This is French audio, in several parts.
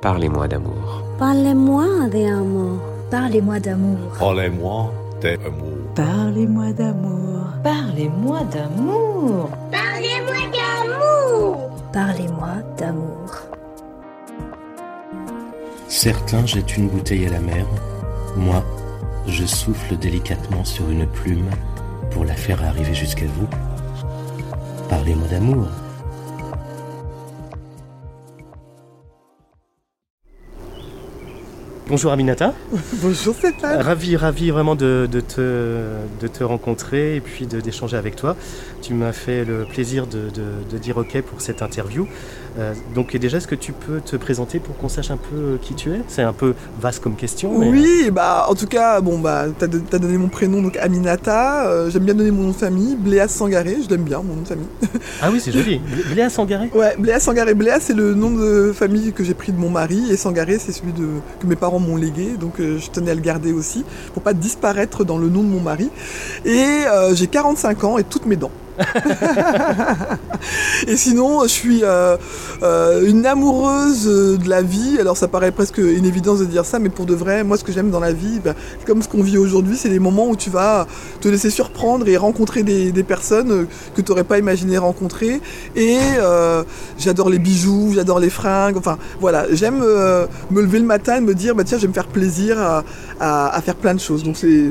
Parlez-moi d'amour. Parlez-moi d'amour. Parlez-moi d'amour. Parlez-moi d'amour. Parlez-moi d'amour. Parlez-moi d'amour. Parlez-moi d'amour. Parlez-moi d'amour. Certains jettent une bouteille à la mer. Moi, je souffle délicatement sur une plume pour la faire arriver jusqu'à vous. Parlez-moi d'amour. Bonjour Aminata. Bonjour Stéphane. Ravi, ravi vraiment de, de, te, de te rencontrer et puis d'échanger avec toi. Tu m'as fait le plaisir de, de, dire OK pour cette interview. Euh, donc déjà, est-ce que tu peux te présenter pour qu'on sache un peu euh, qui tu es? C'est un peu vaste comme question. Oui, bah en tout cas, bon bah t'as as donné mon prénom donc Aminata. Euh, j'aime bien donner mon nom de famille, Bléa Sangaré. Je l'aime bien mon nom de famille. Ah oui, c'est joli. Bléa Sangaré? Ouais, Bléa Sangaré. Bléa, c'est le nom de famille que j'ai pris de mon mari et Sangaré, c'est celui de que mes parents m'ont légué. Donc je tenais à le garder aussi pour pas disparaître dans le nom de mon mari. Et j'ai 45 ans et toutes mes dents. Et sinon, je suis euh, euh, une amoureuse de la vie. Alors, ça paraît presque une évidence de dire ça, mais pour de vrai, moi, ce que j'aime dans la vie, bah, comme ce qu'on vit aujourd'hui, c'est les moments où tu vas te laisser surprendre et rencontrer des, personnes que tu n'aurais pas imaginé rencontrer. Et euh, j'adore les bijoux, j'adore les fringues. Enfin, voilà, j'aime me lever le matin et me dire, bah, tiens, je vais me faire plaisir à, à faire plein de choses. Donc, c'est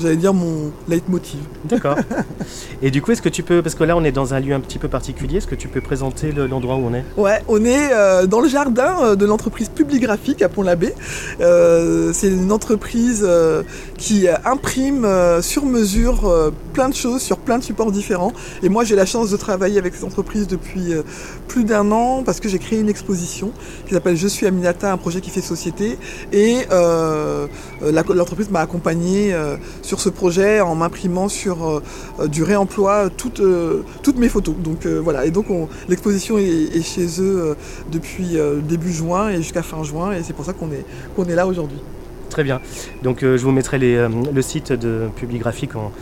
j'allais dire mon leitmotiv. D'accord. Et du coup, est-ce que tu peux, parce que là on est dans un lieu un petit peu particulier, est-ce que tu peux présenter l'endroit où on est? Ouais, on est euh, dans le jardin euh, de l'entreprise Publigraphique à Pont-l'Abbé. Euh, c'est une entreprise qui imprime sur mesure plein de choses sur plein de supports différents. Et moi j'ai la chance de travailler avec cette entreprise depuis plus d'un an parce que j'ai créé une exposition qui s'appelle Je suis Aminata, un projet qui fait société. Et l'entreprise m'a accompagné sur ce projet en m'imprimant sur euh, du réemploi toutes, euh, toutes mes photos. Donc euh, voilà, et donc l'exposition est, chez eux depuis début juin et jusqu'à fin juin, et c'est pour ça qu'on est, qu'on est là aujourd'hui. Très bien. Donc je vous mettrai le site de Publigraphique en,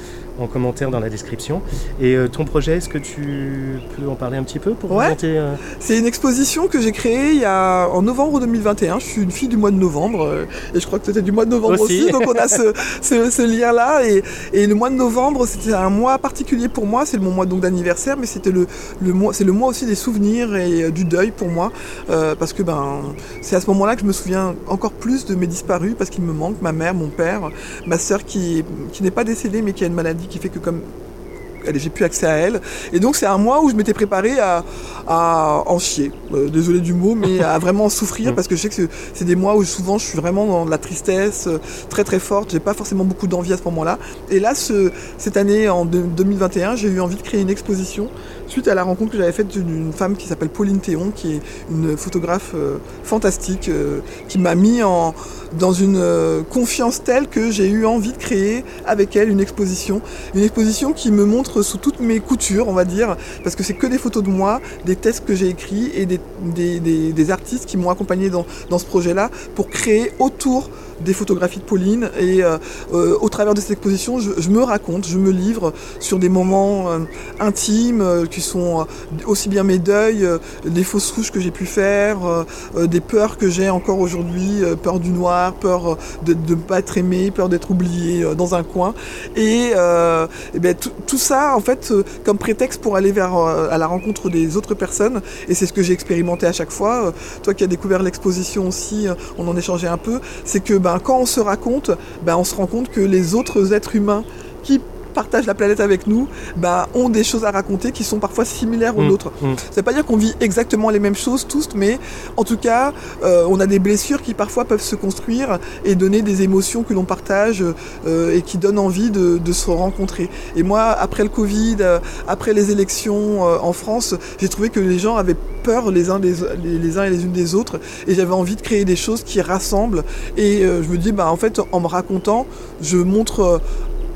en commentaire dans la description. Et euh, ton projet, est-ce que tu peux en parler un petit peu pour ouais. Euh, c'est une exposition que j'ai créée il y a, en novembre 2021. Je suis une fille du mois de novembre euh, et je crois que c'était du mois de novembre aussi. donc on a ce, ce, lien-là. Et, et, le mois de novembre, c'était un mois particulier pour moi. C'est mon mois donc d'anniversaire, mais c'était le, le mois, c'est le mois aussi des souvenirs et du deuil pour moi, parce que ben c'est à ce moment-là que je me souviens encore plus de mes disparus parce qu'il me manque ma mère, mon père, ma soeur qui, qui n'est pas décédée mais qui a une maladie qui fait que comme j'ai plus accès à elle. Et donc c'est un mois où je m'étais préparé à, en chier. Euh, désolé du mot, mais à vraiment souffrir parce que je sais que c'est des mois où souvent je suis vraiment dans de la tristesse euh, très très forte. J'ai pas forcément beaucoup d'envie à ce moment-là. Et là, ce, cette année, en 2021, j'ai eu envie de créer une exposition suite à la rencontre que j'avais faite d'une femme qui s'appelle Pauline Théon, qui est une photographe euh, fantastique, qui m'a mis en, dans une confiance telle que j'ai eu envie de créer avec elle une exposition. Une exposition qui me montre sous toutes mes coutures, on va dire, parce que c'est que des photos de moi, des textes que j'ai écrits et des, des, artistes qui m'ont accompagné dans, dans ce projet-là pour créer autour des photographies de Pauline et euh, euh, au travers de cette exposition, je, me raconte, je me livre sur des moments euh, intimes qui sont aussi bien mes deuils, des fausses couches que j'ai pu faire, des peurs que j'ai encore aujourd'hui, peur du noir, peur de ne pas être aimé, peur d'être oublié dans un coin. Et, et ben, tout ça, en fait, comme prétexte pour aller vers à la rencontre des autres personnes. Et c'est ce que j'ai expérimenté à chaque fois. Toi qui as découvert l'exposition aussi, on en échangeait un peu. C'est que ben, ben, quand on se raconte, ben, on se rend compte que les autres êtres humains qui partagent la planète avec nous bah, ont des choses à raconter qui sont parfois similaires aux mmh, nôtres. Mmh. Ça veut pas dire qu'on vit exactement les mêmes choses tous, mais en tout cas, euh, on a des blessures qui parfois peuvent se construire et donner des émotions que l'on partage euh, et qui donnent envie de, se rencontrer. Et moi, après le Covid, euh, après les élections en France, j'ai trouvé que les gens avaient peur les uns, des, les, uns et les unes des autres et j'avais envie de créer des choses qui rassemblent et je me dis bah en fait en me racontant je montre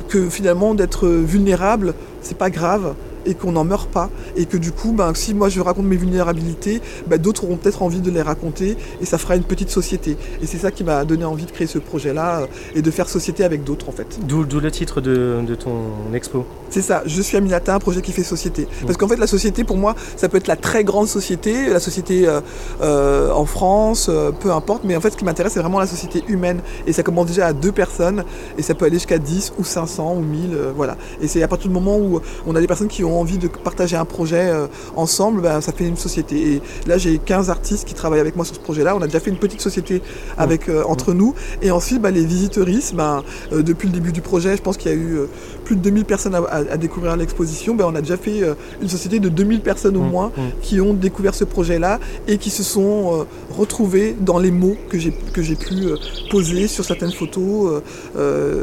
que finalement d'être vulnérable, c'est pas grave et qu'on n'en meurt pas. Et que du coup, ben, si moi je raconte mes vulnérabilités, ben, d'autres auront peut-être envie de les raconter et ça fera une petite société. Et c'est ça qui m'a donné envie de créer ce projet-là euh, et de faire société avec d'autres en fait. D'où le titre de, ton expo. C'est ça, je suis Aminata, un projet qui fait société. Parce qu'en fait, la société pour moi, ça peut être la très grande société, la société euh, euh, en France, peu importe, mais en fait, ce qui m'intéresse, c'est vraiment la société humaine. Et ça commence déjà à deux personnes et ça peut aller jusqu'à 10 ou 500 ou 1000, voilà. Et c'est à partir du moment où on a des personnes qui ont envie de partager un projet ensemble, ben, ça fait une société. Et là, j'ai 15 artistes qui travaillent avec moi sur ce projet-là. On a déjà fait une petite société avec, euh, entre nous. Et ensuite, bah, les visiteuristes, bah, euh, depuis le début du projet, je pense qu'il y a eu euh, plus de 2000 personnes à, découvrir l'exposition. Bah, on a déjà fait une société de 2000 personnes au mmh, moins mmh. qui ont découvert ce projet-là et qui se sont retrouvés dans les mots que j'ai pu poser sur certaines photos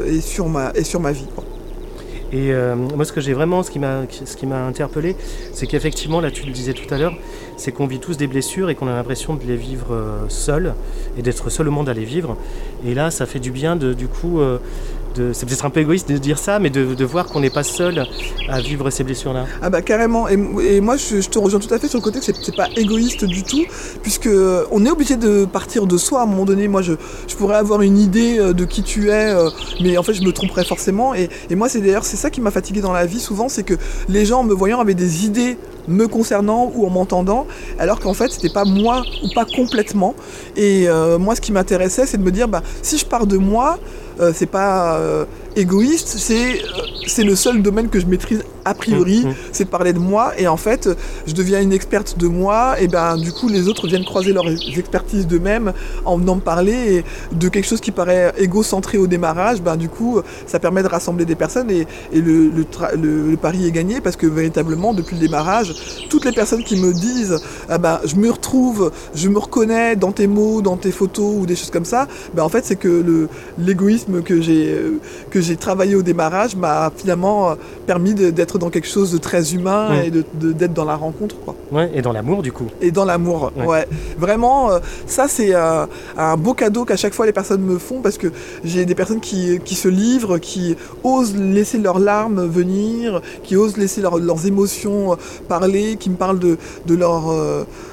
et, sur ma, et sur ma vie. Et moi, ce que j'ai vraiment, ce qui m'a interpellé, c'est qu'effectivement, là, tu le disais tout à l'heure, c'est qu'on vit tous des blessures et qu'on a l'impression de les vivre euh, seuls et d'être seul au monde à les vivre. Et là, ça fait du bien de, du coup, euh, c'est peut-être un peu égoïste de dire ça, mais de, voir qu'on n'est pas seul à vivre ces blessures-là. Ah bah carrément. Et, moi, je, te rejoins tout à fait sur le côté que c'est pas égoïste du tout, puisque on est obligé de partir de soi à un moment donné. Moi, je, pourrais avoir une idée euh, de qui tu es, mais en fait, je me tromperais forcément. Et, moi, c'est d'ailleurs c'est ça qui m'a fatigué dans la vie souvent, c'est que les gens me voyant avaient des idées me concernant ou en m'entendant, alors qu'en fait c'était pas moi ou pas complètement. Et euh, moi ce qui m'intéressait c'est de me dire bah si je pars de moi, euh, c'est pas euh, égoïste, c'est c'est le seul domaine que je maîtrise a priori, mm, mm. c'est de parler de moi. Et en fait, je deviens une experte de moi. Et ben, du coup, les autres viennent croiser leurs expertises d'eux-mêmes en venant me parler de quelque chose qui paraît égocentré au démarrage. Ben, du coup, ça permet de rassembler des personnes et, le, le, pari est gagné parce que véritablement, depuis le démarrage, toutes les personnes qui me disent ah ben, je me retrouve, je me reconnais dans tes mots, dans tes photos ou des choses comme ça, ben, en fait, c'est que l'égoïsme que j'ai travaillé au démarrage m'a finalement permis d'être dans quelque chose de très humain et d'être de, dans la rencontre. Quoi. Ouais, et dans l'amour du coup. Et dans l'amour, ouais. Vraiment, euh, ça c'est euh, un beau cadeau qu'à chaque fois les personnes me font parce que j'ai des personnes qui, qui, se livrent, qui osent laisser leurs larmes venir, qui osent laisser leurs émotions euh, parler, qui me parlent de, de leur...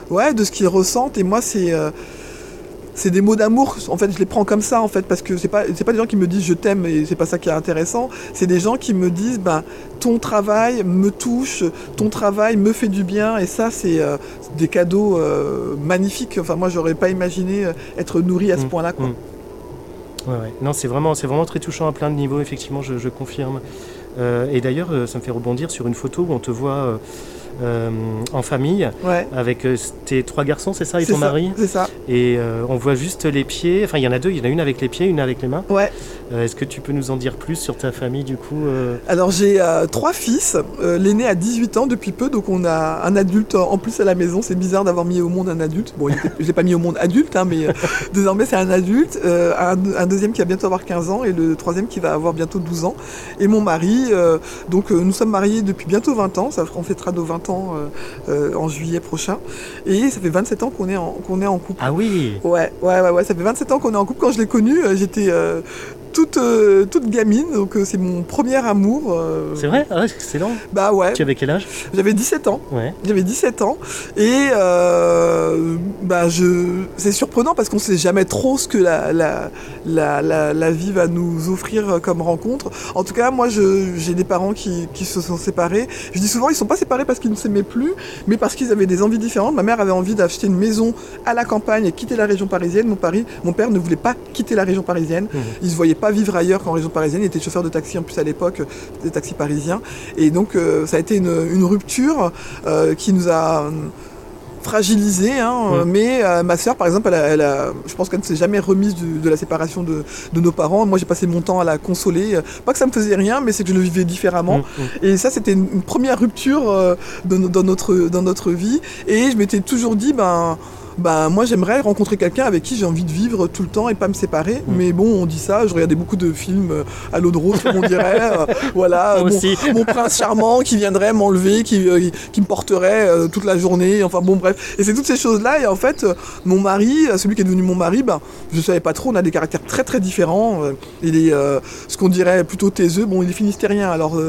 ouais, de ce qu'ils ressentent. Et moi c'est c'est des mots d'amour. En fait, je les prends comme ça, en fait, parce que c'est pas, c'est pas des gens qui me disent je t'aime et c'est pas ça qui est intéressant. C'est des gens qui me disent, ben, ton travail me touche, ton travail me fait du bien, et ça, c'est euh, des cadeaux euh, magnifiques. Enfin, moi, j'aurais pas imaginé euh, être nourri à ce mmh, point-là, quoi. Mmh. Ouais, ouais. Non, c'est vraiment, c'est vraiment très touchant à plein de niveaux, effectivement, je, je confirme. et d'ailleurs, ça me fait rebondir sur une photo où on te voit euh, en famille avec euh, tes trois garçons, c'est ça, et ton mari C'est ça. Et euh, on voit juste les pieds. Enfin, il y en a deux. Il y en a une avec les pieds, une avec les mains. Ouais. Est-ce que tu peux nous en dire plus sur ta famille du coup Alors j'ai trois fils. L'aîné a 18 ans depuis peu, donc on a un adulte en plus à la maison. C'est bizarre d'avoir mis au monde un adulte. Bon, je l'ai pas mis au monde adulte, hein, mais désormais c'est un adulte. Un, deuxième qui va bientôt avoir 15 ans et le troisième qui va avoir bientôt 12 ans. Et mon mari, donc nous sommes mariés depuis bientôt 20 ans. Ça, on fêtera nos 20 ans euh, euh, en juillet prochain. Et ça fait 27 ans qu'on est, en, qu'on est en couple. Ah oui Ouais, ouais, ouais, ouais, ça fait 27 ans qu'on est en couple. Quand je l'ai connu, euh, j'étais toute, euh, toute gamine, donc euh, c'est mon premier amour. Euh. C'est vrai? Ah, Excellent. Bah ouais. Tu avais quel âge? J'avais 17 ans. Ouais. J'avais 17 ans. Et bah je... c'est surprenant parce qu'on sait jamais trop ce que la, la, la, la, vie va nous offrir comme rencontre. En tout cas, moi j'ai des parents qui, qui, se sont séparés. Je dis souvent, ils sont pas séparés parce qu'ils ne s'aimaient plus, mais parce qu'ils avaient des envies différentes. Ma mère avait envie d'acheter une maison à la campagne et quitter la région parisienne. Mon, pari, mon père ne voulait pas quitter la région parisienne. Mmh. Il se voyait pas vivre ailleurs qu'en région parisienne. Il était chauffeur de taxi en plus à l'époque, des taxis parisiens. Et donc euh, ça a été une, rupture euh, qui nous a euh, fragilisé, hein, mais ma sœur, par exemple, elle je pense qu'elle ne s'est jamais remise de la séparation de, nos parents. Moi, j'ai passé mon temps à la consoler. Pas que ça me faisait rien, mais c'est que je le vivais différemment. Mmh, mmh. Et ça, c'était une, une, première rupture dans, notre, dans notre vie. Et je m'étais toujours dit, ben ben moi j'aimerais rencontrer quelqu'un avec qui j'ai envie de vivre tout le temps et pas me séparer. Mm. Mais bon, on dit ça, je regardais beaucoup de films euh, à l'eau de rose, comme on dirait. euh, voilà, mon, aussi. mon prince charmant qui viendrait m'enlever, qui, euh, qui me porterait toute la journée. Enfin bon, bref. Et c'est toutes ces choses-là. Et en fait, mon mari, celui qui est devenu mon mari, ben, je savais pas trop, on a des caractères très très différents. Il est ce qu'on dirait plutôt taiseux. Bon, il est finistérien. Alors,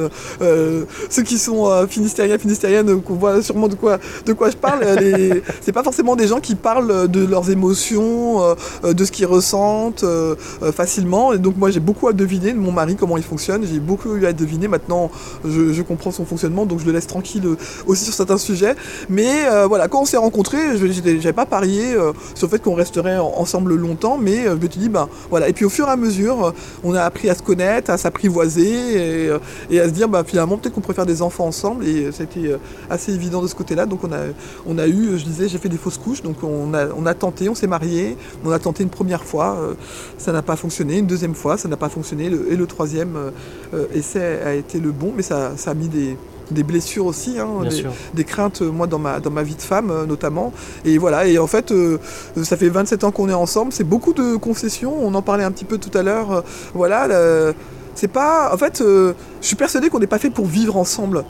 ceux qui sont finistériens, finistériennes, qu'on voit sûrement de quoi, de quoi je parle. c'est pas forcément des gens qui parlent de leurs émotions, euh, euh, de ce qu'ils ressentent euh, euh, facilement. Et donc, moi, j'ai beaucoup à deviner de mon mari, comment il fonctionne. J'ai beaucoup eu à deviner. Maintenant, je, comprends son fonctionnement, donc je le laisse tranquille euh, aussi sur certains sujets. Mais euh, voilà, quand on s'est rencontrés, j'avais pas parié euh, sur le fait qu'on resterait en- ensemble longtemps, mais euh, je me suis dit, ben voilà. Et puis au fur et à mesure, euh, on a appris à se connaître, à s'apprivoiser et, euh, à se dire, bah, finalement, peut-être qu'on pourrait faire des enfants ensemble. Et euh, ça a été euh, assez évident de ce côté-là. Donc on a, on a eu, euh, je disais, j'ai fait des fausses couches, donc on a, on a tenté, on s'est mariés, on a tenté une première fois, euh, ça n'a pas fonctionné, une deuxième fois, ça n'a pas fonctionné, le- et le troisième euh, euh, essai a été le bon, mais ça, ça a mis des des blessures aussi, hein, des, craintes, moi, dans ma, dans ma vie de femme, euh, notamment. Et voilà, et en fait, euh, ça fait 27 ans qu'on est ensemble, c'est beaucoup de concessions, on en parlait un petit peu tout à l'heure. euh, voilà, c'est pas. En fait, je suis persuadé qu'on n'est pas fait pour vivre ensemble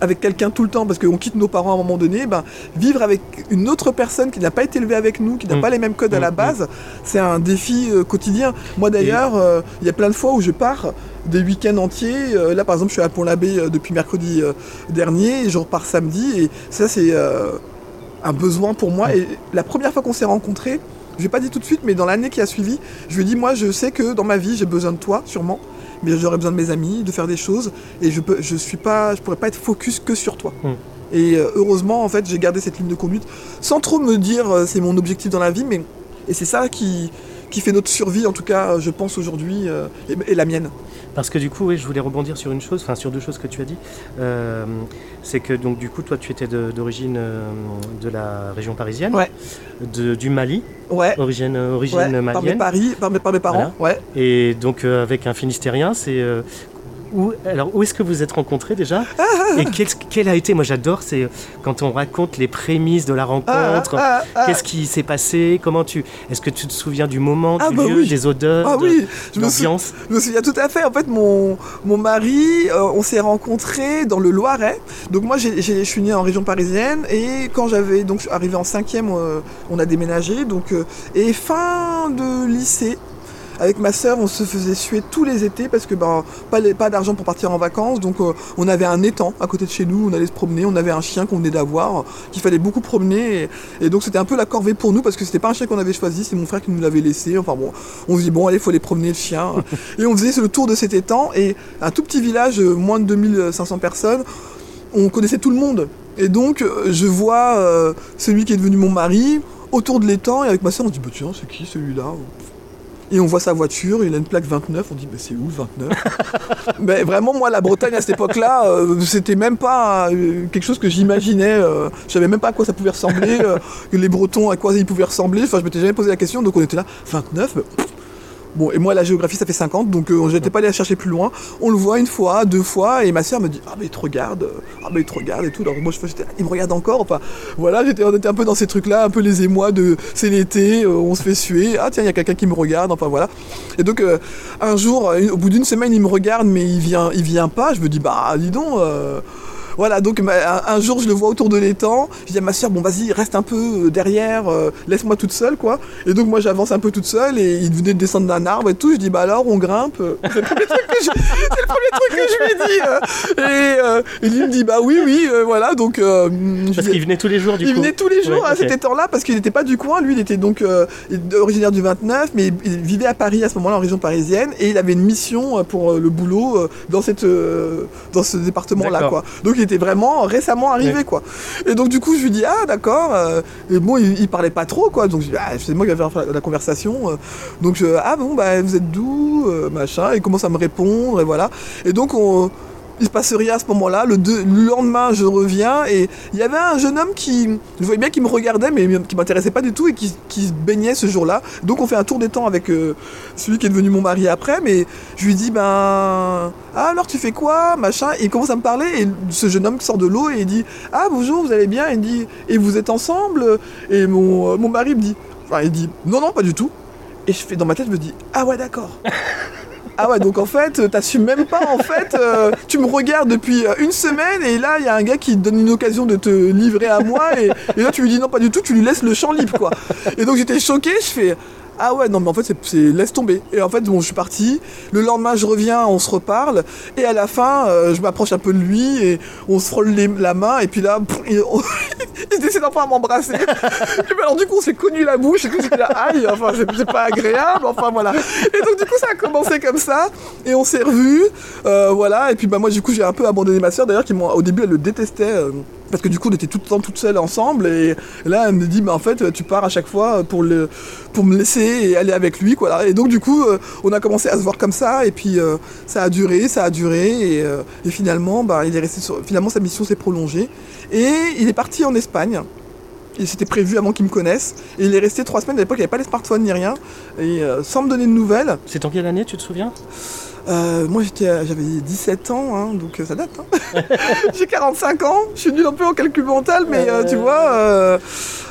avec quelqu'un tout le temps, parce qu'on quitte nos parents à un moment donné, ben, vivre avec une autre personne qui n'a pas été élevée avec nous, qui n'a Mm. pas les mêmes codes à la Mm, base, c'est un défi euh, quotidien. Moi d'ailleurs, euh, il y a plein de fois où je pars des week-ends entiers. euh, là par exemple, je suis à Pont-l'Abbé depuis mercredi dernier, et je repars samedi, et ça c'est un besoin pour moi. Et la première fois qu'on s'est rencontrés, je vais pas dit tout de suite, mais dans l'année qui a suivi, je lui ai dit, moi je sais que dans ma vie j'ai besoin de toi, sûrement, mais j'aurais besoin de mes amis, de faire des choses, et je je suis pas, je pourrais pas être focus que sur toi. Mm. Et euh, heureusement, en fait, j'ai gardé cette ligne de conduite, sans trop me dire euh, c'est mon objectif dans la vie, mais et c'est ça qui qui fait notre survie, en tout cas, euh, je pense aujourd'hui, euh, et, et la mienne. Parce que du coup, oui, je voulais rebondir sur une chose, enfin sur deux choses que tu as dit. Euh, c'est que donc du coup, toi, tu étais d'origine euh, de la région parisienne, Ouais. de- du Mali, Ouais. origine, origine ouais, par mes, malienne, paris, par, mes, par mes parents, ouais. et donc avec un Finistérien, c'est où, alors où est-ce que vous êtes rencontrés déjà Et quel, quel a été, moi j'adore, c'est euh, quand on raconte les prémices de la rencontre. Ah, ah, ah. Qu'est-ce qui s'est passé Comment tu Est-ce que tu te souviens du moment, Ah, du bah lieu, oui. des odeurs, Ah de oui, je me, sou- l'ambiance je me souviens tout à fait. En fait, mon, mon mari, euh, on s'est rencontrés dans le Loiret. Donc moi, j'ai- j'ai- je suis né en région parisienne et quand j'avais donc je suis arrivé en cinquième, euh, on a déménagé. Donc euh, et fin de lycée. Avec ma sœur, on se faisait suer tous les étés parce que ben, pas, les- pas d'argent pour partir en vacances. Donc euh, on avait un étang à côté de chez nous, on allait se promener. On avait un chien qu'on venait d'avoir, qu'il fallait beaucoup promener. Et, et donc c'était un peu la corvée pour nous parce que c'était pas un chien qu'on avait choisi, c'est mon frère qui nous l'avait laissé. Enfin bon, on se dit bon, allez, faut aller promener le chien. et on faisait le tour de cet étang et un tout petit village, euh, moins de 2500 personnes, on connaissait tout le monde. Et donc euh, je vois euh, celui qui est devenu mon mari autour de l'étang et avec ma soeur on se dit bah tiens c'est qui celui-là? Et on voit sa voiture, il a une plaque 29, on dit mais c'est où le 29 Mais vraiment moi la Bretagne à cette époque-là, euh, c'était même pas euh, quelque chose que j'imaginais, euh, je savais même pas à quoi ça pouvait ressembler, les Bretons à quoi ils pouvaient ressembler, enfin je m'étais jamais posé la question, donc on était là, 29 mais, pff. Bon, et moi, la géographie, ça fait 50, donc euh, j'étais pas allé la chercher plus loin. On le voit une fois, deux fois, et ma soeur me dit Ah, mais il te regarde, euh, ah, mais il te regarde et tout. Alors moi, je il me regarde encore? Enfin, voilà, j'étais, on était un peu dans ces trucs-là, un peu les émois de c'est l'été, euh, on se fait suer. Ah, tiens, il y a quelqu'un qui me regarde, enfin voilà. Et donc, euh, un jour, au bout d'une semaine, il me regarde, mais il vient, il vient pas. Je me dis Bah, dis donc. Euh, voilà, donc un, un jour je le vois autour de l'étang, je dis à ma soeur, bon vas-y, reste un peu euh, derrière, euh, laisse-moi toute seule, quoi. Et donc moi j'avance un peu toute seule et il venait de descendre d'un arbre et tout, je dis, bah alors on grimpe. C'est le premier truc que je, c'est le premier truc que je lui ai dit. euh. et, euh, et lui me dit, bah oui, oui, euh, voilà, donc... euh, je Parce qu'il venait tous les jours du il coup. venait tous les jours Ouais, à cet étang-là parce qu'il n'était pas du coin. Lui, il était donc euh, originaire du 29, mais il, il vivait à Paris à ce moment-là, en région parisienne, et il avait une mission euh, pour euh, le boulot euh, dans cette euh, dans ce département-là, quoi. Donc il était vraiment récemment arrivé, Ouais. quoi. Et donc du coup, je lui dis ah d'accord. euh, et bon, il, il parlait pas trop, quoi. Donc je dis, ah, c'est moi qui vais faire la, la conversation. euh. donc je, ah bon bah vous êtes d'où, euh, machin. Et il commence à me répondre et voilà. Et donc on il se passe rien à ce moment-là. Le, lendemain, je reviens et il y avait un jeune homme qui, je voyais bien qu'il me regardait, mais qui m'intéressait pas du tout et qui, se baignait ce jour-là. Donc on fait un tour des temps avec euh, celui qui est devenu mon mari après, mais je lui dis ben ah alors tu fais quoi machin? Et il commence à me parler et ce jeune homme sort de l'eau et il dit ah bonjour vous allez bien? Il dit et vous êtes ensemble? Et mon, euh, mon mari me dit enfin il dit non non pas du tout et je fais dans ma tête je me dis ah ouais d'accord ah ouais, donc en fait, euh, t'assumes même pas, en fait, euh, tu me regardes depuis euh, une semaine et là, il y a un gars qui te donne une occasion de te livrer à moi et, et là, tu lui dis non, pas du tout, tu lui laisses le champ libre, quoi. Et donc j'étais choqué, je fais. Ah ouais, non, mais en fait, c'est- laisse tomber. Et en fait, bon, je suis parti. Le lendemain, je reviens, on se reparle. Et à la fin, euh, je m'approche un peu de lui et on se frôle la main. Et puis là, il, décide enfin à m'embrasser. et puis alors, du coup, on s'est connu la bouche. Et tout, aïe, enfin, c'est pas agréable. Enfin, voilà. Et donc, du coup, ça a commencé comme ça. Et on s'est revus. euh, voilà. Et puis, bah, moi, du coup, j'ai un peu abandonné ma soeur. D'ailleurs, qui au début, elle le détestait. euh, parce que du coup, on était tout le temps toute seule ensemble. Et là, elle me dit, bah, en fait, tu pars à chaque fois pour, le, pour me laisser et aller avec lui. Quoi. Et donc, du coup, euh, on a commencé à se voir comme ça. Et puis, euh, ça a duré, ça a duré. Et, euh, finalement, bah, il est resté finalement, sa mission s'est prolongée. Et il est parti en Espagne. Et c'était prévu avant qu'il me connaisse. Et il est resté trois semaines. À l'époque, il n'y avait pas les smartphones ni rien. Et sans me donner de nouvelles. C'est en quelle année, tu te souviens? Euh, moi, j'étais, à- j'avais 17 ans, hein, donc euh, ça date. hein. J'ai 45 ans, je suis nul un peu en calcul mental, mais euh, tu vois. euh,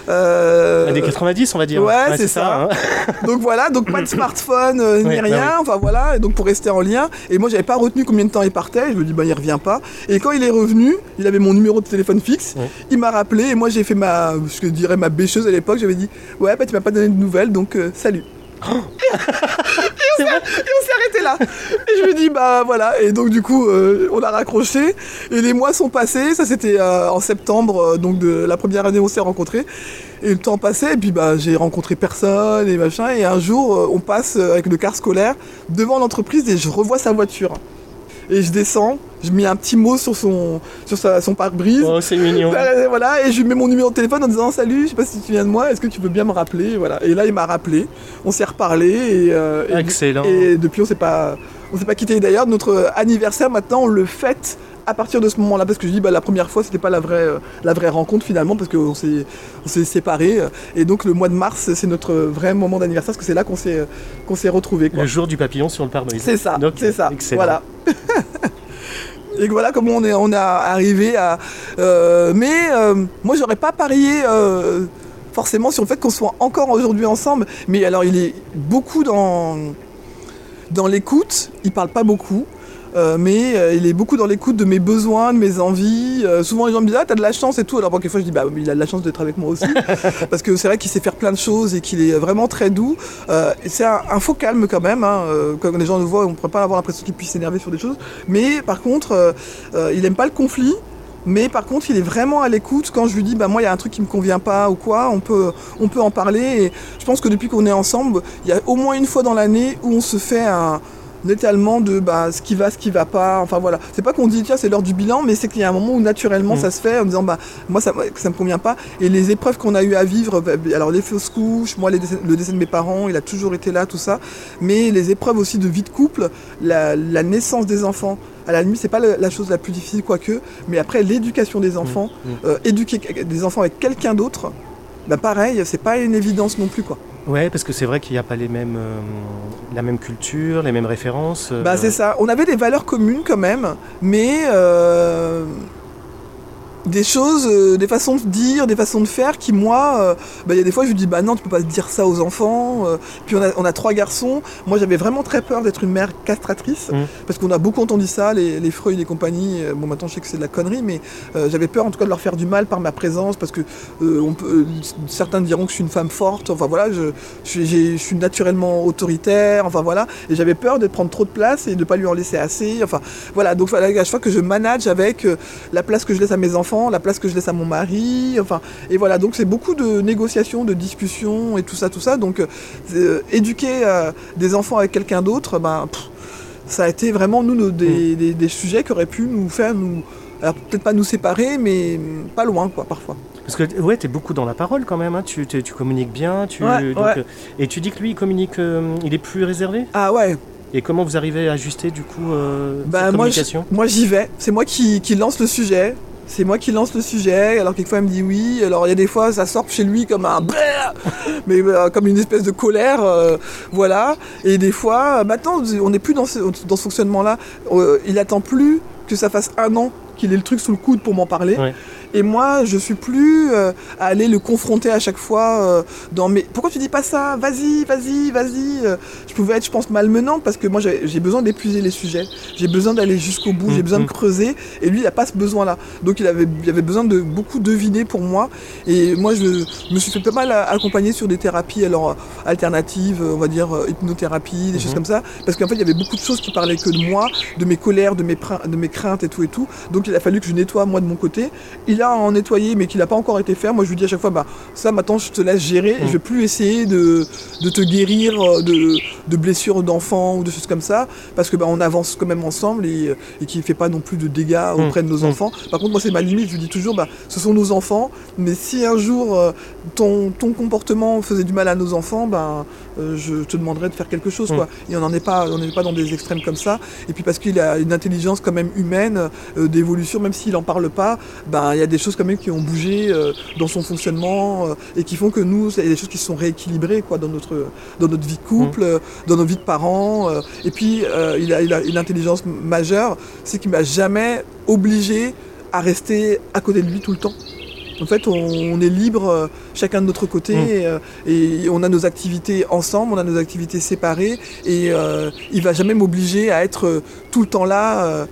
euh, Années 90, on va dire. Ouais, c'est ça. hein. donc voilà, donc pas de smartphone euh, ni Ouais, bah rien, enfin voilà, et donc pour rester en lien. Et moi, j'avais pas retenu combien de temps il partait, je me dis, bah il revient pas. Et quand il est revenu, il avait mon numéro de téléphone fixe, Ouais. il m'a rappelé, et moi j'ai fait ma, ce que je dirais ma bêcheuse à l'époque, j'avais dit, ouais, bah tu m'as pas donné de nouvelles, donc euh, salut. Et on s'est arrêté là. Et je me dis, bah voilà. Et donc, du coup, euh, on a raccroché. Et les mois sont passés. Ça, c'était euh, en septembre, euh, donc de la première année où on s'est rencontrés. Et le temps passait. Et puis, bah, j'ai rencontré personne et machin. Et un jour, on passe avec le car scolaire devant l'entreprise et je revois sa voiture. Et je descends. Je mets un petit mot sur son, sur sa- son pare-brise. Oh, c'est mignon. Voilà, et je lui mets mon numéro de téléphone en disant salut, je sais pas si tu viens de moi, est-ce que tu veux bien me rappeler? Voilà. Et là il m'a rappelé, on s'est reparlé et, euh, et- Excellent. et depuis on s'est pas on s'est pas quitté d'ailleurs notre anniversaire maintenant on le fête à partir de ce moment-là parce que je dis bah la première fois c'était pas la vraie euh, la vraie rencontre finalement parce qu'on s'est on s'est séparés euh, et donc le mois de mars c'est notre vrai moment d'anniversaire parce que c'est là qu'on s'est euh, qu'on s'est retrouvés quoi. Le jour du papillon sur le pare-brise. C'est ça, Donc, c'est ça. excellent. Voilà. Et voilà comment on est, on est arrivé à. euh, mais euh, moi, j'aurais pas parié euh, forcément sur le fait qu'on soit encore aujourd'hui ensemble. Mais alors, il est beaucoup dans dans l'écoute. Il parle pas beaucoup. Euh, mais euh, il est beaucoup dans l'écoute de mes besoins, de mes envies. Euh, souvent les gens me disent Ah, t'as de la chance et tout. Alors, quelquefois, je dis Bah, il a de la chance d'être avec moi aussi. Parce que c'est vrai qu'il sait faire plein de choses et qu'il est vraiment très doux. C'est un, un faux calme quand même. Hein. Quand les gens le voient, on ne pourrait pas avoir l'impression qu'il puisse s'énerver sur des choses. Mais par contre, il aime pas le conflit. Mais par contre, il est vraiment à l'écoute quand je lui dis, bah moi, il y a un truc qui me convient pas ou quoi, on peut, on peut en parler. Et je pense que depuis qu'on est ensemble, il y a au moins une fois dans l'année où on se fait un, un étalement de bah, ce qui va, ce qui va pas. Enfin voilà, c'est pas qu'on dit tiens c'est l'heure du bilan, mais c'est qu'il y a un moment où naturellement Mm. ça se fait en disant bah moi ça, ça me convient pas. Et les épreuves qu'on a eu à vivre, bah, alors les fausses couches, moi les décès- le décès de mes parents, il a toujours été là, tout ça. Mais les épreuves aussi de vie de couple, la, la naissance des enfants. À la limite, c'est pas la chose la plus difficile, quoique, mais après l'éducation des enfants, Mm. euh, éduquer des enfants avec quelqu'un d'autre, bah pareil, c'est pas une évidence non plus quoi. Ouais, parce que c'est vrai qu'il n'y a pas les mêmes, euh, la même culture, les mêmes références. euh, Bah c'est ça. On avait des valeurs communes quand même, mais euh, des choses, euh, des façons de dire, des façons de faire qui moi, euh, bah, il y a des fois je lui dis bah non tu peux pas dire ça aux enfants. euh. puis on a, on a trois garçons. Moi j'avais vraiment très peur d'être une mère castratrice Mm. parce qu'on a beaucoup entendu ça, les, les Freud et compagnie. Bon maintenant je sais que c'est de la connerie, mais j'avais peur en tout cas de leur faire du mal par ma présence parce que on peut, certains diront que je suis une femme forte. Enfin voilà, je, je, suis- j'ai- je suis naturellement autoritaire. Enfin voilà, et j'avais peur de prendre trop de place et de pas lui en laisser assez. Enfin voilà, donc à chaque fois que je manage avec la place que je laisse à mes enfants, la place que je laisse à mon mari, enfin et voilà, donc c'est beaucoup de négociations, de discussions et tout ça, tout ça. Donc euh, éduquer euh, des enfants avec quelqu'un d'autre, ben pff, ça a été vraiment nous nos- des, des- des sujets qui auraient pu nous faire nous alors peut-être pas nous séparer, mais mm, pas loin quoi parfois. Parce que ouais, t'es beaucoup dans la parole quand même. hein, Tu, tu, tu communiques bien. Tu, Ouais, donc, ouais. euh, et tu dis que lui, il communique, euh, il est plus réservé? Ah ouais, Et comment vous arrivez à ajuster du coup euh, Bah, cette moi, communication? moi j'y vais. C'est moi qui, qui lance le sujet. C'est moi qui lance le sujet. Alors quelquefois il me dit oui. Alors il y a des fois ça sort chez lui comme un mais euh, comme une espèce de colère, euh, voilà. Et des fois, maintenant on n'est plus dans ce, fonctionnement-là. Euh, il attend plus que ça fasse un an qu'il ait le truc sous le coude pour m'en parler. Et moi, je suis plus euh, à aller le confronter à chaque fois euh, dans mes. Pourquoi tu dis pas ça? Vas-y, vas-y, vas-y. Euh, Je pouvais être, je pense, malmenante parce que moi, j'ai besoin d'épuiser les sujets. J'ai besoin d'aller jusqu'au bout. J'ai Mm, besoin mm. de creuser. Et lui, il a pas ce besoin-là. Donc, il avait, il avait besoin de beaucoup deviner pour moi. Et moi, je me suis fait pas mal accompagner sur des thérapies alors euh, alternatives, euh, on va dire euh, hypnothérapie, des choses comme ça. Parce qu'en fait, il y avait beaucoup de choses qui parlaient que de moi, de mes colères, de mes, de mes craintes et tout et tout. Donc, il a fallu que je nettoie moi de mon côté. Il a en nettoyé, mais qu'il n'a pas encore été fait. Moi, je lui dis à chaque fois, bah, ça, maintenant, je te laisse gérer. Et je vais plus essayer de, de te guérir euh, de, de blessures d'enfants ou de choses comme ça, parce que bah, on avance quand même ensemble et, et qu'il ne fait pas non plus de dégâts Mm. auprès de nos Mm. enfants. Par contre, moi, c'est ma limite. Je lui dis toujours, bah, ce sont nos enfants, mais si un jour euh, ton, ton comportement faisait du mal à nos enfants, ben, euh, je te demanderais de faire quelque chose. Mm. Quoi. Et on n'en est pas, on n'est pas dans des extrêmes comme ça. Et puis parce qu'il a une intelligence quand même humaine, euh, d'évolution, même s'il n'en parle pas, ben, il y a des choses quand même qui ont bougé euh, dans son fonctionnement euh, et qui font que nous, il y a des choses qui se sont rééquilibrées quoi, dans, notre, dans notre vie de couple, euh, dans nos vies de parents. euh. et puis, euh, il, a, il a une intelligence majeure, c'est qu'il m'a jamais obligé à rester à côté de lui tout le temps. En fait, on, on est libre euh, chacun de notre côté Mm. et, euh, et on a nos activités ensemble, on a nos activités séparées et euh, il va jamais m'obliger à être tout le temps là. euh,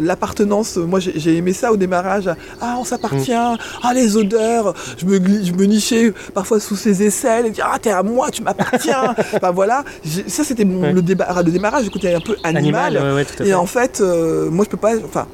l'appartenance, moi j'ai aimé ça au démarrage. Ah, on s'appartient. Ah, les odeurs. Je me, je me nichais parfois sous ses aisselles et dire Ah, t'es à moi, tu m'appartiens. enfin voilà, ça c'était Ouais. le, le démarrage, le côté un peu animal. ouais, ouais. Et en fait, euh, moi je peux pas. Enfin,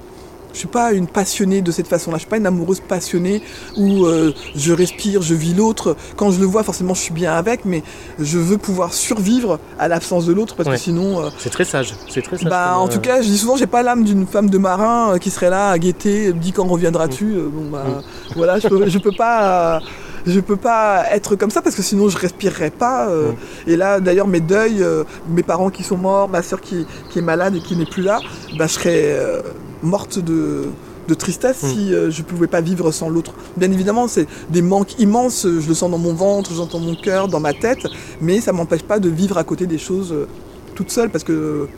je suis pas une passionnée de cette façon-là. Je suis pas une amoureuse passionnée où euh, je respire, je vis l'autre. Quand je le vois, forcément, je suis bien avec, mais je veux pouvoir survivre à l'absence de l'autre parce Ouais. que sinon. euh, C'est très sage. C'est très sage. bah, en euh, tout cas, je dis souvent, j'ai pas l'âme d'une femme de marin euh, qui serait là à guetter, euh, dit quand reviendras-tu. Euh, Bon, bah, voilà, je peux, je peux pas. Je peux pas être comme ça parce que sinon je respirerais pas. euh, Et là, d'ailleurs, mes deuils, euh, mes parents qui sont morts, ma soeur qui, qui est malade et qui n'est plus là, bah, je serais euh, morte de, de tristesse Mm. si euh, je pouvais pas vivre sans l'autre. Bien évidemment, c'est des manques immenses. Je le sens dans mon ventre, j'entends mon cœur, dans ma tête, mais ça m'empêche pas de vivre à côté des choses euh, toute seule parce que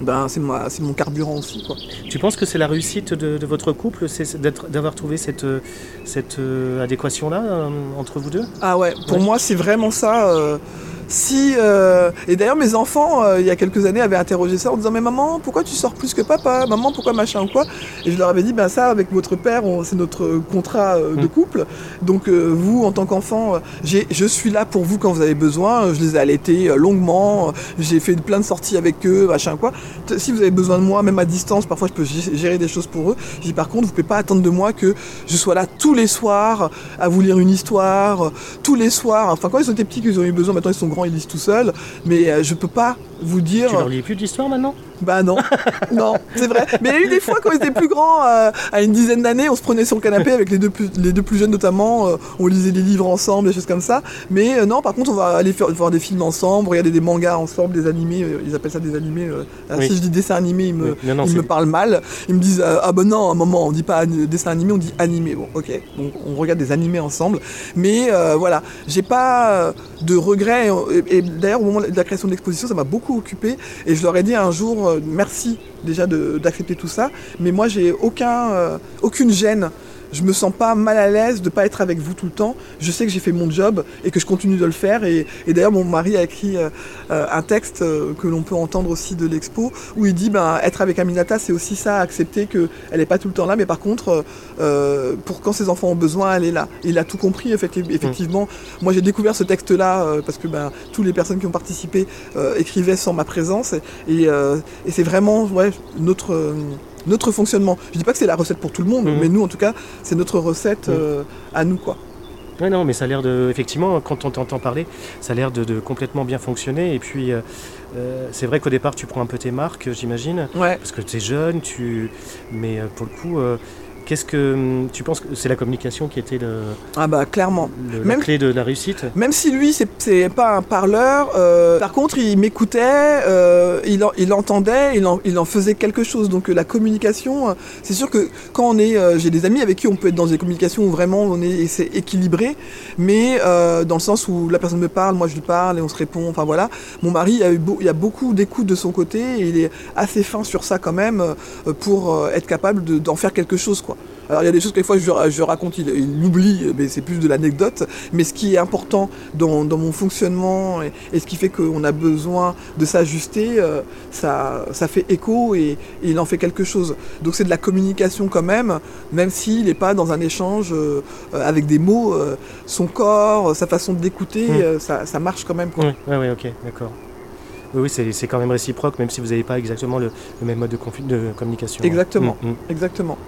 ben, c'est moi- c'est mon carburant aussi. Quoi. Tu penses que c'est la réussite de, de votre couple, c'est d'être- d'avoir trouvé cette, cette euh, adéquation-là euh, entre vous deux? Ah ouais, pour Ouais. moi c'est vraiment ça. euh, si euh, et d'ailleurs mes enfants euh, il y a quelques années avaient interrogé ça en disant mais maman pourquoi tu sors plus que papa? Maman pourquoi machin ou quoi et je leur avais dit ben ça avec votre père c'est notre contrat euh, de Mm. couple. Donc euh, vous en tant qu'enfant euh, je suis là pour vous quand vous avez besoin. Je les ai allaités longuement. J'ai fait plein de sorties avec eux machin quoi. Si vous avez besoin de moi même à distance parfois je peux gé- gérer des choses pour eux. Je dis par contre vous pouvez pas attendre de moi que je sois là tous les soirs à vous lire une histoire tous les soirs. Enfin, quand ils étaient petits, qu'ils ont eu besoin, maintenant ils sont grands, ils lisent tout seuls. Mais euh, je peux pas vous dire. Tu leur lis plus d'histoire maintenant Bah non, non, c'est vrai. Mais il y a eu des fois quand ils étaient plus grands, euh, à une dizaine d'années, on se prenait sur le canapé avec les deux plus, les deux plus jeunes notamment, euh, on lisait des livres ensemble, des choses comme ça. Mais euh, non, par contre, on va aller faire, voir des films ensemble, regarder des mangas ensemble, des animés, ils appellent ça des animés. Alors, Oui. Si je dis dessin animé, ils me, Oui. Non, non, ils c'est- me parlent mal. Ils me disent ah ben non, à un moment on dit pas dessin animé, on dit animé. Bon, ok, donc on regarde des animés ensemble. Mais voilà, j'ai pas de regrets. Et, et d'ailleurs, au moment de la création de l'exposition, ça m'a beaucoup occupé. Et je leur ai dit un jour euh, merci déjà d'accepter tout ça. Mais moi, j'ai aucun, euh, aucune gêne. Je me sens pas mal à l'aise de pas être avec vous tout le temps. Je sais que j'ai fait mon job et que je continue de le faire. Et, et d'ailleurs, mon mari a écrit euh, euh, un texte euh, que l'on peut entendre aussi de l'expo où il dit ben, être avec Aminata, c'est aussi ça, accepter qu'elle n'est pas tout le temps là, mais par contre, euh, pour quand ses enfants ont besoin, elle est là. Et il a tout compris, effecti- effectivement. Moi, j'ai découvert ce texte-là parce que ben, toutes les personnes qui ont participé écrivaient sans ma présence. Et, et c'est vraiment ouais, notre. Notre fonctionnement. Je dis pas que c'est la recette pour tout le monde, Mhm. mais nous en tout cas, c'est notre recette Mhm. euh, à nous quoi. Ouais, non, mais ça a l'air de. Effectivement, quand on t'entend parler, ça a l'air de, de complètement bien fonctionner. Et puis, euh, euh, c'est vrai qu'au départ, tu prends un peu tes marques, j'imagine, Ouais. parce que tu es jeune, tu... mais pour le coup, Qu'est-ce que hum, tu penses que c'est la communication qui était le, Ah bah clairement. le- la clé de la réussite? Même si lui, c'est- pas un parleur, euh, par contre, il m'écoutait, euh, il, en- il entendait, il en, il en faisait quelque chose. Donc euh, la communication, c'est sûr que quand on est, euh, j'ai des amis avec qui on peut être dans des communications où vraiment on est, et c'est équilibré, mais dans le sens où la personne me parle, moi je lui parle et on se répond. Enfin voilà. Mon mari, il y a, eu beau- il y a beaucoup d'écoute de son côté et il est assez fin sur ça quand même pour être capable de- d'en faire quelque chose quoi. Alors il y a des choses que des fois je, je raconte, il, il oublie, mais c'est plus de l'anecdote. Mais ce qui est important dans, dans mon fonctionnement et, et ce qui fait qu'on a besoin de s'ajuster, euh, ça, ça fait écho et, et il en fait quelque chose. Donc c'est de la communication quand même, même s'il n'est pas dans un échange euh, avec des mots. euh, son corps, sa façon d'écouter, Mm. euh, ça, ça marche quand même. Quoi. Oui, ouais, ok, d'accord. Oui, oui, c'est c'est quand même réciproque, même si vous n'avez pas exactement le, le même mode de, confi- de communication. Exactement. Mm, mm. Exactement.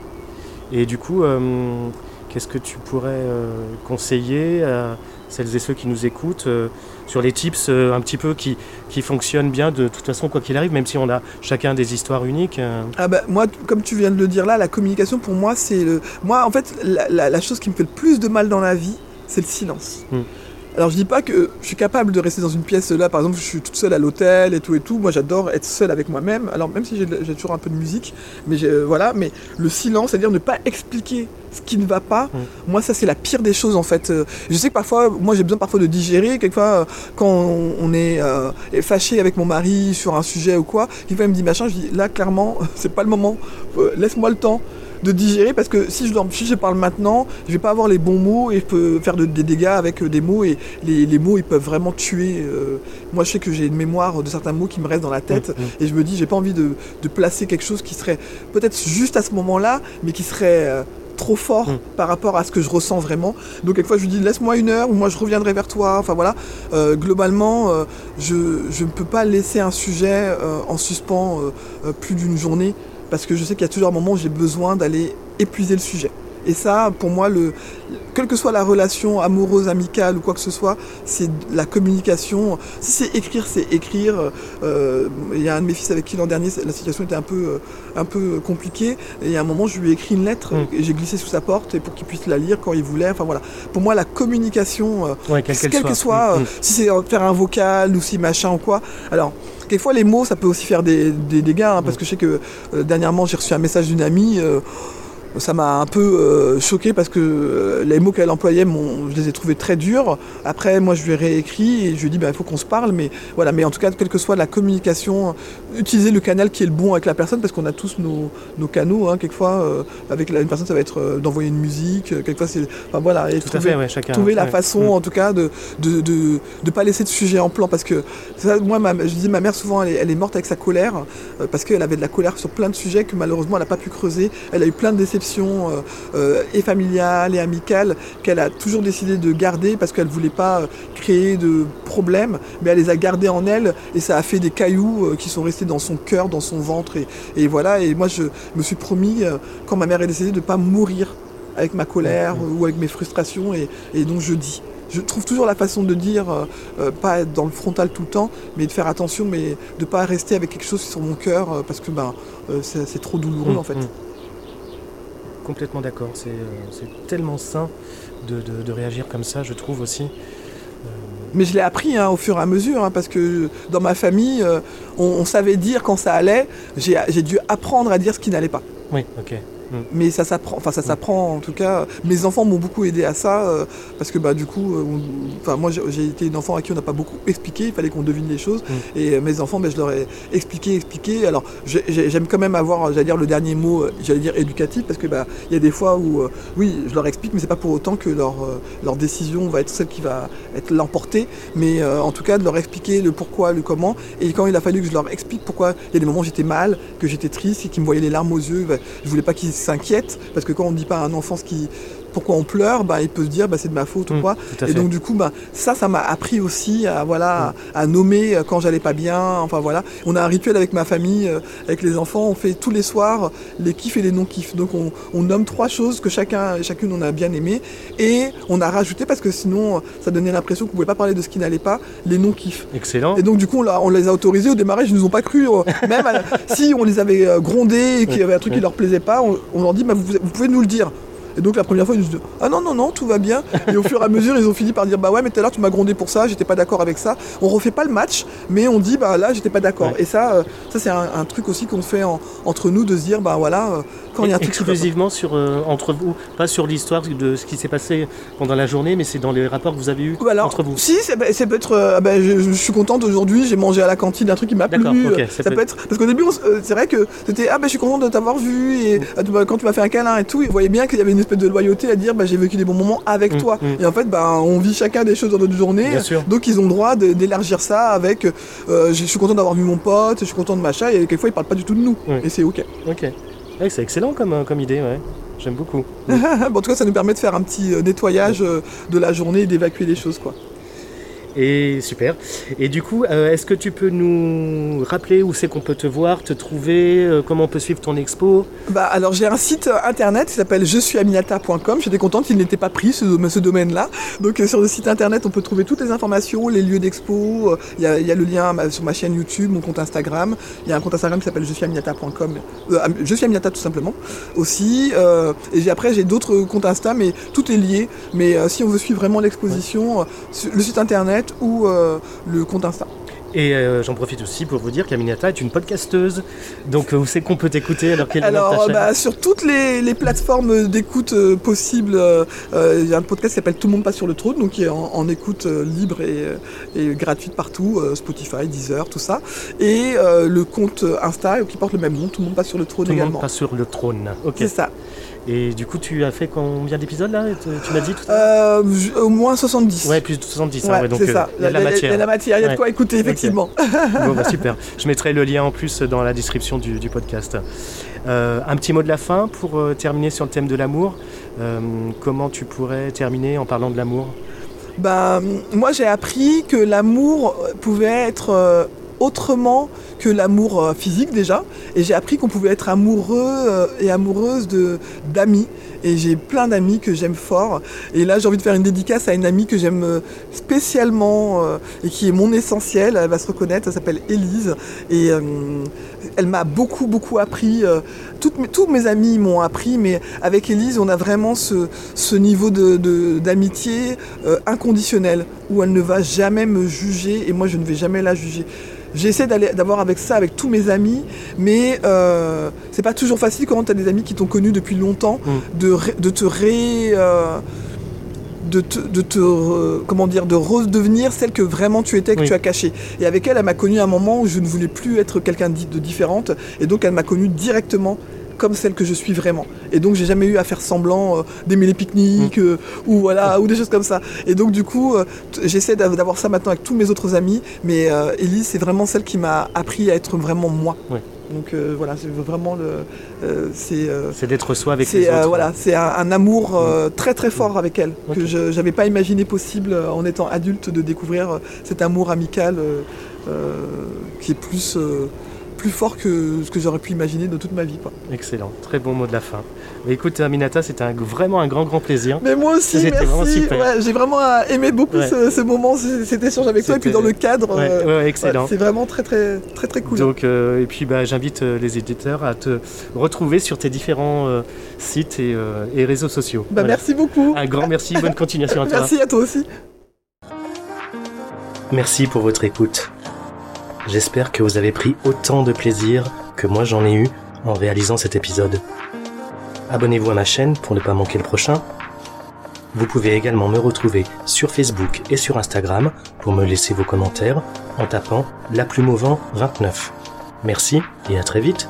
Et du coup, euh, qu'est-ce que tu pourrais euh, conseiller à celles et ceux qui nous écoutent euh, sur les tips un petit peu qui, qui fonctionnent bien de toute façon, quoi qu'il arrive, même si on a chacun des histoires uniques Ah bah, moi, comme tu viens de le dire là, la communication pour moi, c'est le. Moi, en fait, la, la- la chose qui me fait le plus de mal dans la vie, c'est le silence. Mm. Alors, je dis pas que je suis capable de rester dans une pièce là, par exemple, je suis toute seule à l'hôtel et tout et tout. Moi, j'adore être seule avec moi-même. Alors, même si j'ai toujours un peu de musique, mais euh, voilà. Mais le silence, c'est-à-dire ne pas expliquer ce qui ne va pas. Mm. Moi, ça, c'est la pire des choses en fait. Euh, Je sais que parfois, moi, j'ai besoin parfois de digérer. Quelquefois, euh, quand on, on est euh, fâché avec mon mari sur un sujet ou quoi, quelquefois, il me dit machin. Je dis là, clairement, c'est pas le moment. Laisse-moi le temps de digérer parce que si je, leur- si je parle maintenant, je vais pas avoir les bons mots et je peux faire de- des dégâts avec euh, des mots et les, les mots ils peuvent vraiment tuer. euh. moi je sais que j'ai une mémoire de certains mots qui me restent dans la tête Mm, mm. et je me dis j'ai pas envie de, de placer quelque chose qui serait peut-être juste à ce moment-là mais qui serait euh, trop fort Mm. par rapport à ce que je ressens vraiment. Donc quelquefois je lui dis laisse-moi une heure ou moi je reviendrai vers toi. Enfin voilà, Euh, globalement euh, je, je ne peux pas laisser un sujet euh, en suspens plus d'une journée parce que je sais qu'il y a toujours un moment où j'ai besoin d'aller épuiser le sujet. Et ça, pour moi, le, quelle que soit la relation amoureuse, amicale ou quoi que ce soit, c'est la communication. Si c'est écrire, c'est écrire. Euh, Il y a un de mes fils avec qui l'an dernier, la situation était un peu, euh, un peu compliquée. Et il y a un moment, je lui ai écrit une lettre Mm. et j'ai glissé sous sa porte et pour qu'il puisse la lire quand il voulait. Enfin voilà. Pour moi, la communication, euh, ouais, quelle qu'elle quel que soit, Mm, euh, si c'est faire un vocal ou si machin ou quoi. Alors, quelquefois les mots, ça peut aussi faire des, dégâts, hein, parce que je sais que euh, dernièrement j'ai reçu un message d'une amie. Ça m'a un peu euh, choqué parce que euh, les mots qu'elle employait, je les ai trouvés très durs. Après, moi, je lui ai réécrit et je lui ai dit, bah, il faut qu'on se parle. Mais voilà, mais en tout cas, quelle que soit la communication, utiliser le canal qui est le bon avec la personne parce qu'on a tous nos, nos canaux. Hein, quelquefois, euh, avec la- une personne, ça va être d'envoyer une musique. quelquefois, c'est. Enfin voilà, et Tout à trouver- fait, ouais, chacun. trouver la ouais. façon Mm. en tout cas de de, de, de pas laisser de sujet en plan parce que ça, moi ma, je dis ma mère souvent elle est, elle est morte avec sa colère parce qu'elle avait de la colère sur plein de sujets que malheureusement elle n'a pas pu creuser elle a eu plein de déceptions euh, euh, et familiales et amicales qu'elle a toujours décidé de garder parce qu'elle voulait pas euh, créer de problèmes mais elle les a gardés en elle et ça a fait des cailloux qui sont restés dans son cœur dans son ventre et, et voilà et moi je me suis promis quand ma mère est décédée de pas mourir avec ma colère ou avec mes frustrations et, et donc je dis. Je trouve toujours la façon de dire, euh, euh, pas être dans le frontal tout le temps, mais de faire attention, mais de pas rester avec quelque chose sur mon cœur euh, parce que ben, c'est trop douloureux Mm, en fait. mm. Complètement d'accord. C'est euh, tellement sain de, de- de réagir comme ça, je trouve aussi. Euh, Mais je l'ai appris hein, au fur et à mesure, hein, parce que dans ma famille, euh, on, on savait dire quand ça allait. J'ai j'ai dû apprendre à dire ce qui n'allait pas. oui, ok. Mais ça s'apprend, enfin ça s'apprend en tout cas. Mes enfants m'ont beaucoup aidé à ça euh, parce que bah du coup, euh, enfin moi j'ai été une enfant à qui on n'a pas beaucoup expliqué. Il fallait qu'on devine les choses. Mm. Et euh, mes enfants, ben, je leur ai expliqué, expliqué. Alors j'ai- j'ai- j'aime quand même avoir, j'allais dire le dernier mot, j'allais dire éducatif parce que bah il y a des fois où euh, oui, je leur explique, mais c'est pas pour autant que leur euh, leur décision va être celle qui va être l'emporter. Mais en tout cas de leur expliquer le pourquoi, le comment. Et quand il a fallu que je leur explique pourquoi, il y a des moments où j'étais mal, que j'étais triste et qu'ils me voyaient les larmes aux yeux, ben, je voulais pas qu'ils s'inquiètent parce que quand on dit pas à un enfant ce qui pourquoi on pleure, bah, il peut se dire bah, c'est de ma faute ou Mm, quoi. Et donc du coup, bah, ça, ça m'a appris aussi à, voilà, à, à nommer euh, quand j'allais pas bien. Enfin voilà, on a un rituel avec ma famille, euh, avec les enfants, on fait tous les soirs les kiffs et les non-kiffs. Donc on, on nomme trois choses que chacun et chacune on a bien aimé et on a rajouté parce que sinon ça donnait l'impression qu'on pouvait pas parler de ce qui n'allait pas, les non-kiffs. Excellent. Et donc du coup on, les a autorisés au démarrage, ils nous ont pas cru. euh, Même la- si on les avait euh, grondés et qu'il y avait un truc qui leur plaisait pas, on, on leur dit bah, vous, vous pouvez nous le dire. Et donc la première fois ils nous disent ah non non non tout va bien. Et au fur et à mesure ils ont fini par dire bah ouais mais tout à l'heure tu m'as grondé pour ça, j'étais pas d'accord avec ça. On refait pas le match, mais on dit bah là j'étais pas d'accord. Ouais. Et ça euh, ça c'est un, un truc aussi qu'on fait en- entre nous de se dire bah voilà euh, quand il y a un truc. Exclusivement sur, euh, entre vous, pas sur l'histoire de ce qui s'est passé pendant la journée, mais c'est dans les rapports que vous avez eus alors, entre vous. Si, ça, peut- ça peut être. euh, ah ben, je, je suis contente aujourd'hui, j'ai mangé à la cantine un truc qui m'a plu. D'accord, ok, euh, ça ça, peut être. Parce qu'au début, c'est vrai que c'était Ah ben je suis contente de t'avoir vu, et ah, m'as- quand tu m'as fait un câlin et tout, on voyait bien qu'il y avait une espèce de loyauté à dire bah, j'ai vécu des bons moments avec Mm, toi. mm. Et en fait, bah, on vit chacun des choses dans notre journée. Donc ils ont le droit d'élargir ça avec euh, je suis content d'avoir vu mon pote, je suis content de machin, et quelquefois ils parlent pas du tout de nous. Et c'est ok. Ok. Ouais, c'est excellent comme, euh, comme idée, ouais. J'aime beaucoup. Bon, en tout cas, ça nous permet de faire un petit euh, nettoyage de la journée et d'évacuer les choses quoi. Et super. Et du coup, euh, est-ce que tu peux nous rappeler où c'est qu'on peut te voir, te trouver, euh, comment on peut suivre ton expo? Bah alors j'ai un site euh, internet qui s'appelle je suis aminata.com. J'étais contente qu'il n'était pas pris ce, ce domaine-là. Donc euh, sur le site internet on peut trouver toutes les informations, les lieux d'expo. Il y, y a le lien sur ma chaîne YouTube, mon compte Instagram. Il y a un compte Instagram qui s'appelle je suis aminata.com. Euh, Am- je suis aminata tout simplement aussi. et après j'ai d'autres comptes Insta mais tout est lié. Mais si on veut suivre vraiment l'exposition, le site internet ou euh, le compte Insta. Et euh, j'en profite aussi pour vous dire qu'Aminata est une podcasteuse. Donc euh, où c'est qu'on peut t'écouter alors qu'elle Alors, bah, sur toutes les, les plateformes d'écoute euh, possibles, euh, il y a un podcast qui s'appelle Tout le monde passe sur le trône, donc qui est en, en écoute libre et, et gratuite partout, Spotify, Deezer, tout ça. Et le compte Insta qui porte le même nom, Tout le monde passe sur le trône Tout le monde également. passe sur le trône. Ok. C'est ça. Et du coup, tu as fait combien d'épisodes là Tu m'as dit tout à Euh, au moins 70. Ouais, plus de 70. hein, Ouais, ouais, donc c'est euh, ça. il y a de la Il y a matière. de la matière, il y a de quoi écouter, effectivement. Bon, bah, super. Je mettrai le lien en plus dans la description du, du podcast. Euh, un petit mot de la fin pour euh, terminer sur le thème de l'amour. Comment tu pourrais terminer en parlant de l'amour? Ben, moi j'ai appris que l'amour pouvait être autrement que l'amour euh, physique déjà. Et j'ai appris qu'on pouvait être amoureux euh, et amoureuse de d'amis. Et j'ai plein d'amis que j'aime fort. Et là j'ai envie de faire une dédicace à une amie que j'aime euh, spécialement et qui est mon essentiel. Elle va se reconnaître, elle s'appelle Élise. Et elle m'a beaucoup beaucoup appris. toutes mes- tous mes amis m'ont appris, mais avec Élise on a vraiment ce, ce niveau de- de- d'amitié euh, inconditionnel où elle ne va jamais me juger et moi je ne vais jamais la juger. J'essaie d'avoir avec ça avec tous mes amis, mais euh, c'est pas toujours facile quand tu as des amis qui t'ont connu depuis longtemps Mm. de, ré- de te ré. euh, de te, de te, euh, comment dire, de redevenir celle que vraiment tu étais, que Oui. tu as caché. Et avec elle, elle m'a connu à un moment où je ne voulais plus être quelqu'un de de différente, et donc elle m'a connu directement comme celle que je suis vraiment. Et donc j'ai jamais eu à faire semblant euh, d'aimer les pique-niques euh, ou voilà ou des choses comme ça. Et donc du coup euh, j'essaie d'av- d'avoir ça maintenant avec tous mes autres amis, mais Elise c'est vraiment celle qui m'a appris à être vraiment moi. Oui. Donc euh, voilà, c'est vraiment le, euh, c'est euh, C'est d'être soi avec c'est les autres. voilà, c'est un, un amour euh, très très fort avec elle que je n'avais pas imaginé possible en étant adulte de découvrir cet amour amical qui est plus plus fort que ce que j'aurais pu imaginer de toute ma vie. Quoi. Excellent. Très bon mot de la fin. Mais écoute, Aminata, c'était un- vraiment un grand, grand plaisir. Mais moi aussi, vraiment merci. super. Ouais, J'ai vraiment euh, aimé beaucoup Ouais. ce, ce moment, cet échange avec toi, et puis dans le cadre. Ouais, euh, excellent. c'est vraiment très très très très cool. Donc, euh, et puis bah, j'invite les éditeurs à te retrouver sur tes différents euh, sites et, et réseaux sociaux. Bah, Voilà. Merci beaucoup. Un grand merci, bonne continuation à toi. Merci à toi aussi. Merci pour votre écoute. J'espère que vous avez pris autant de plaisir que moi j'en ai eu en réalisant cet épisode. Abonnez-vous à ma chaîne pour ne pas manquer le prochain. Vous pouvez également me retrouver sur Facebook et sur Instagram pour me laisser vos commentaires en tapant La Plume au vent 29. Merci et à très vite.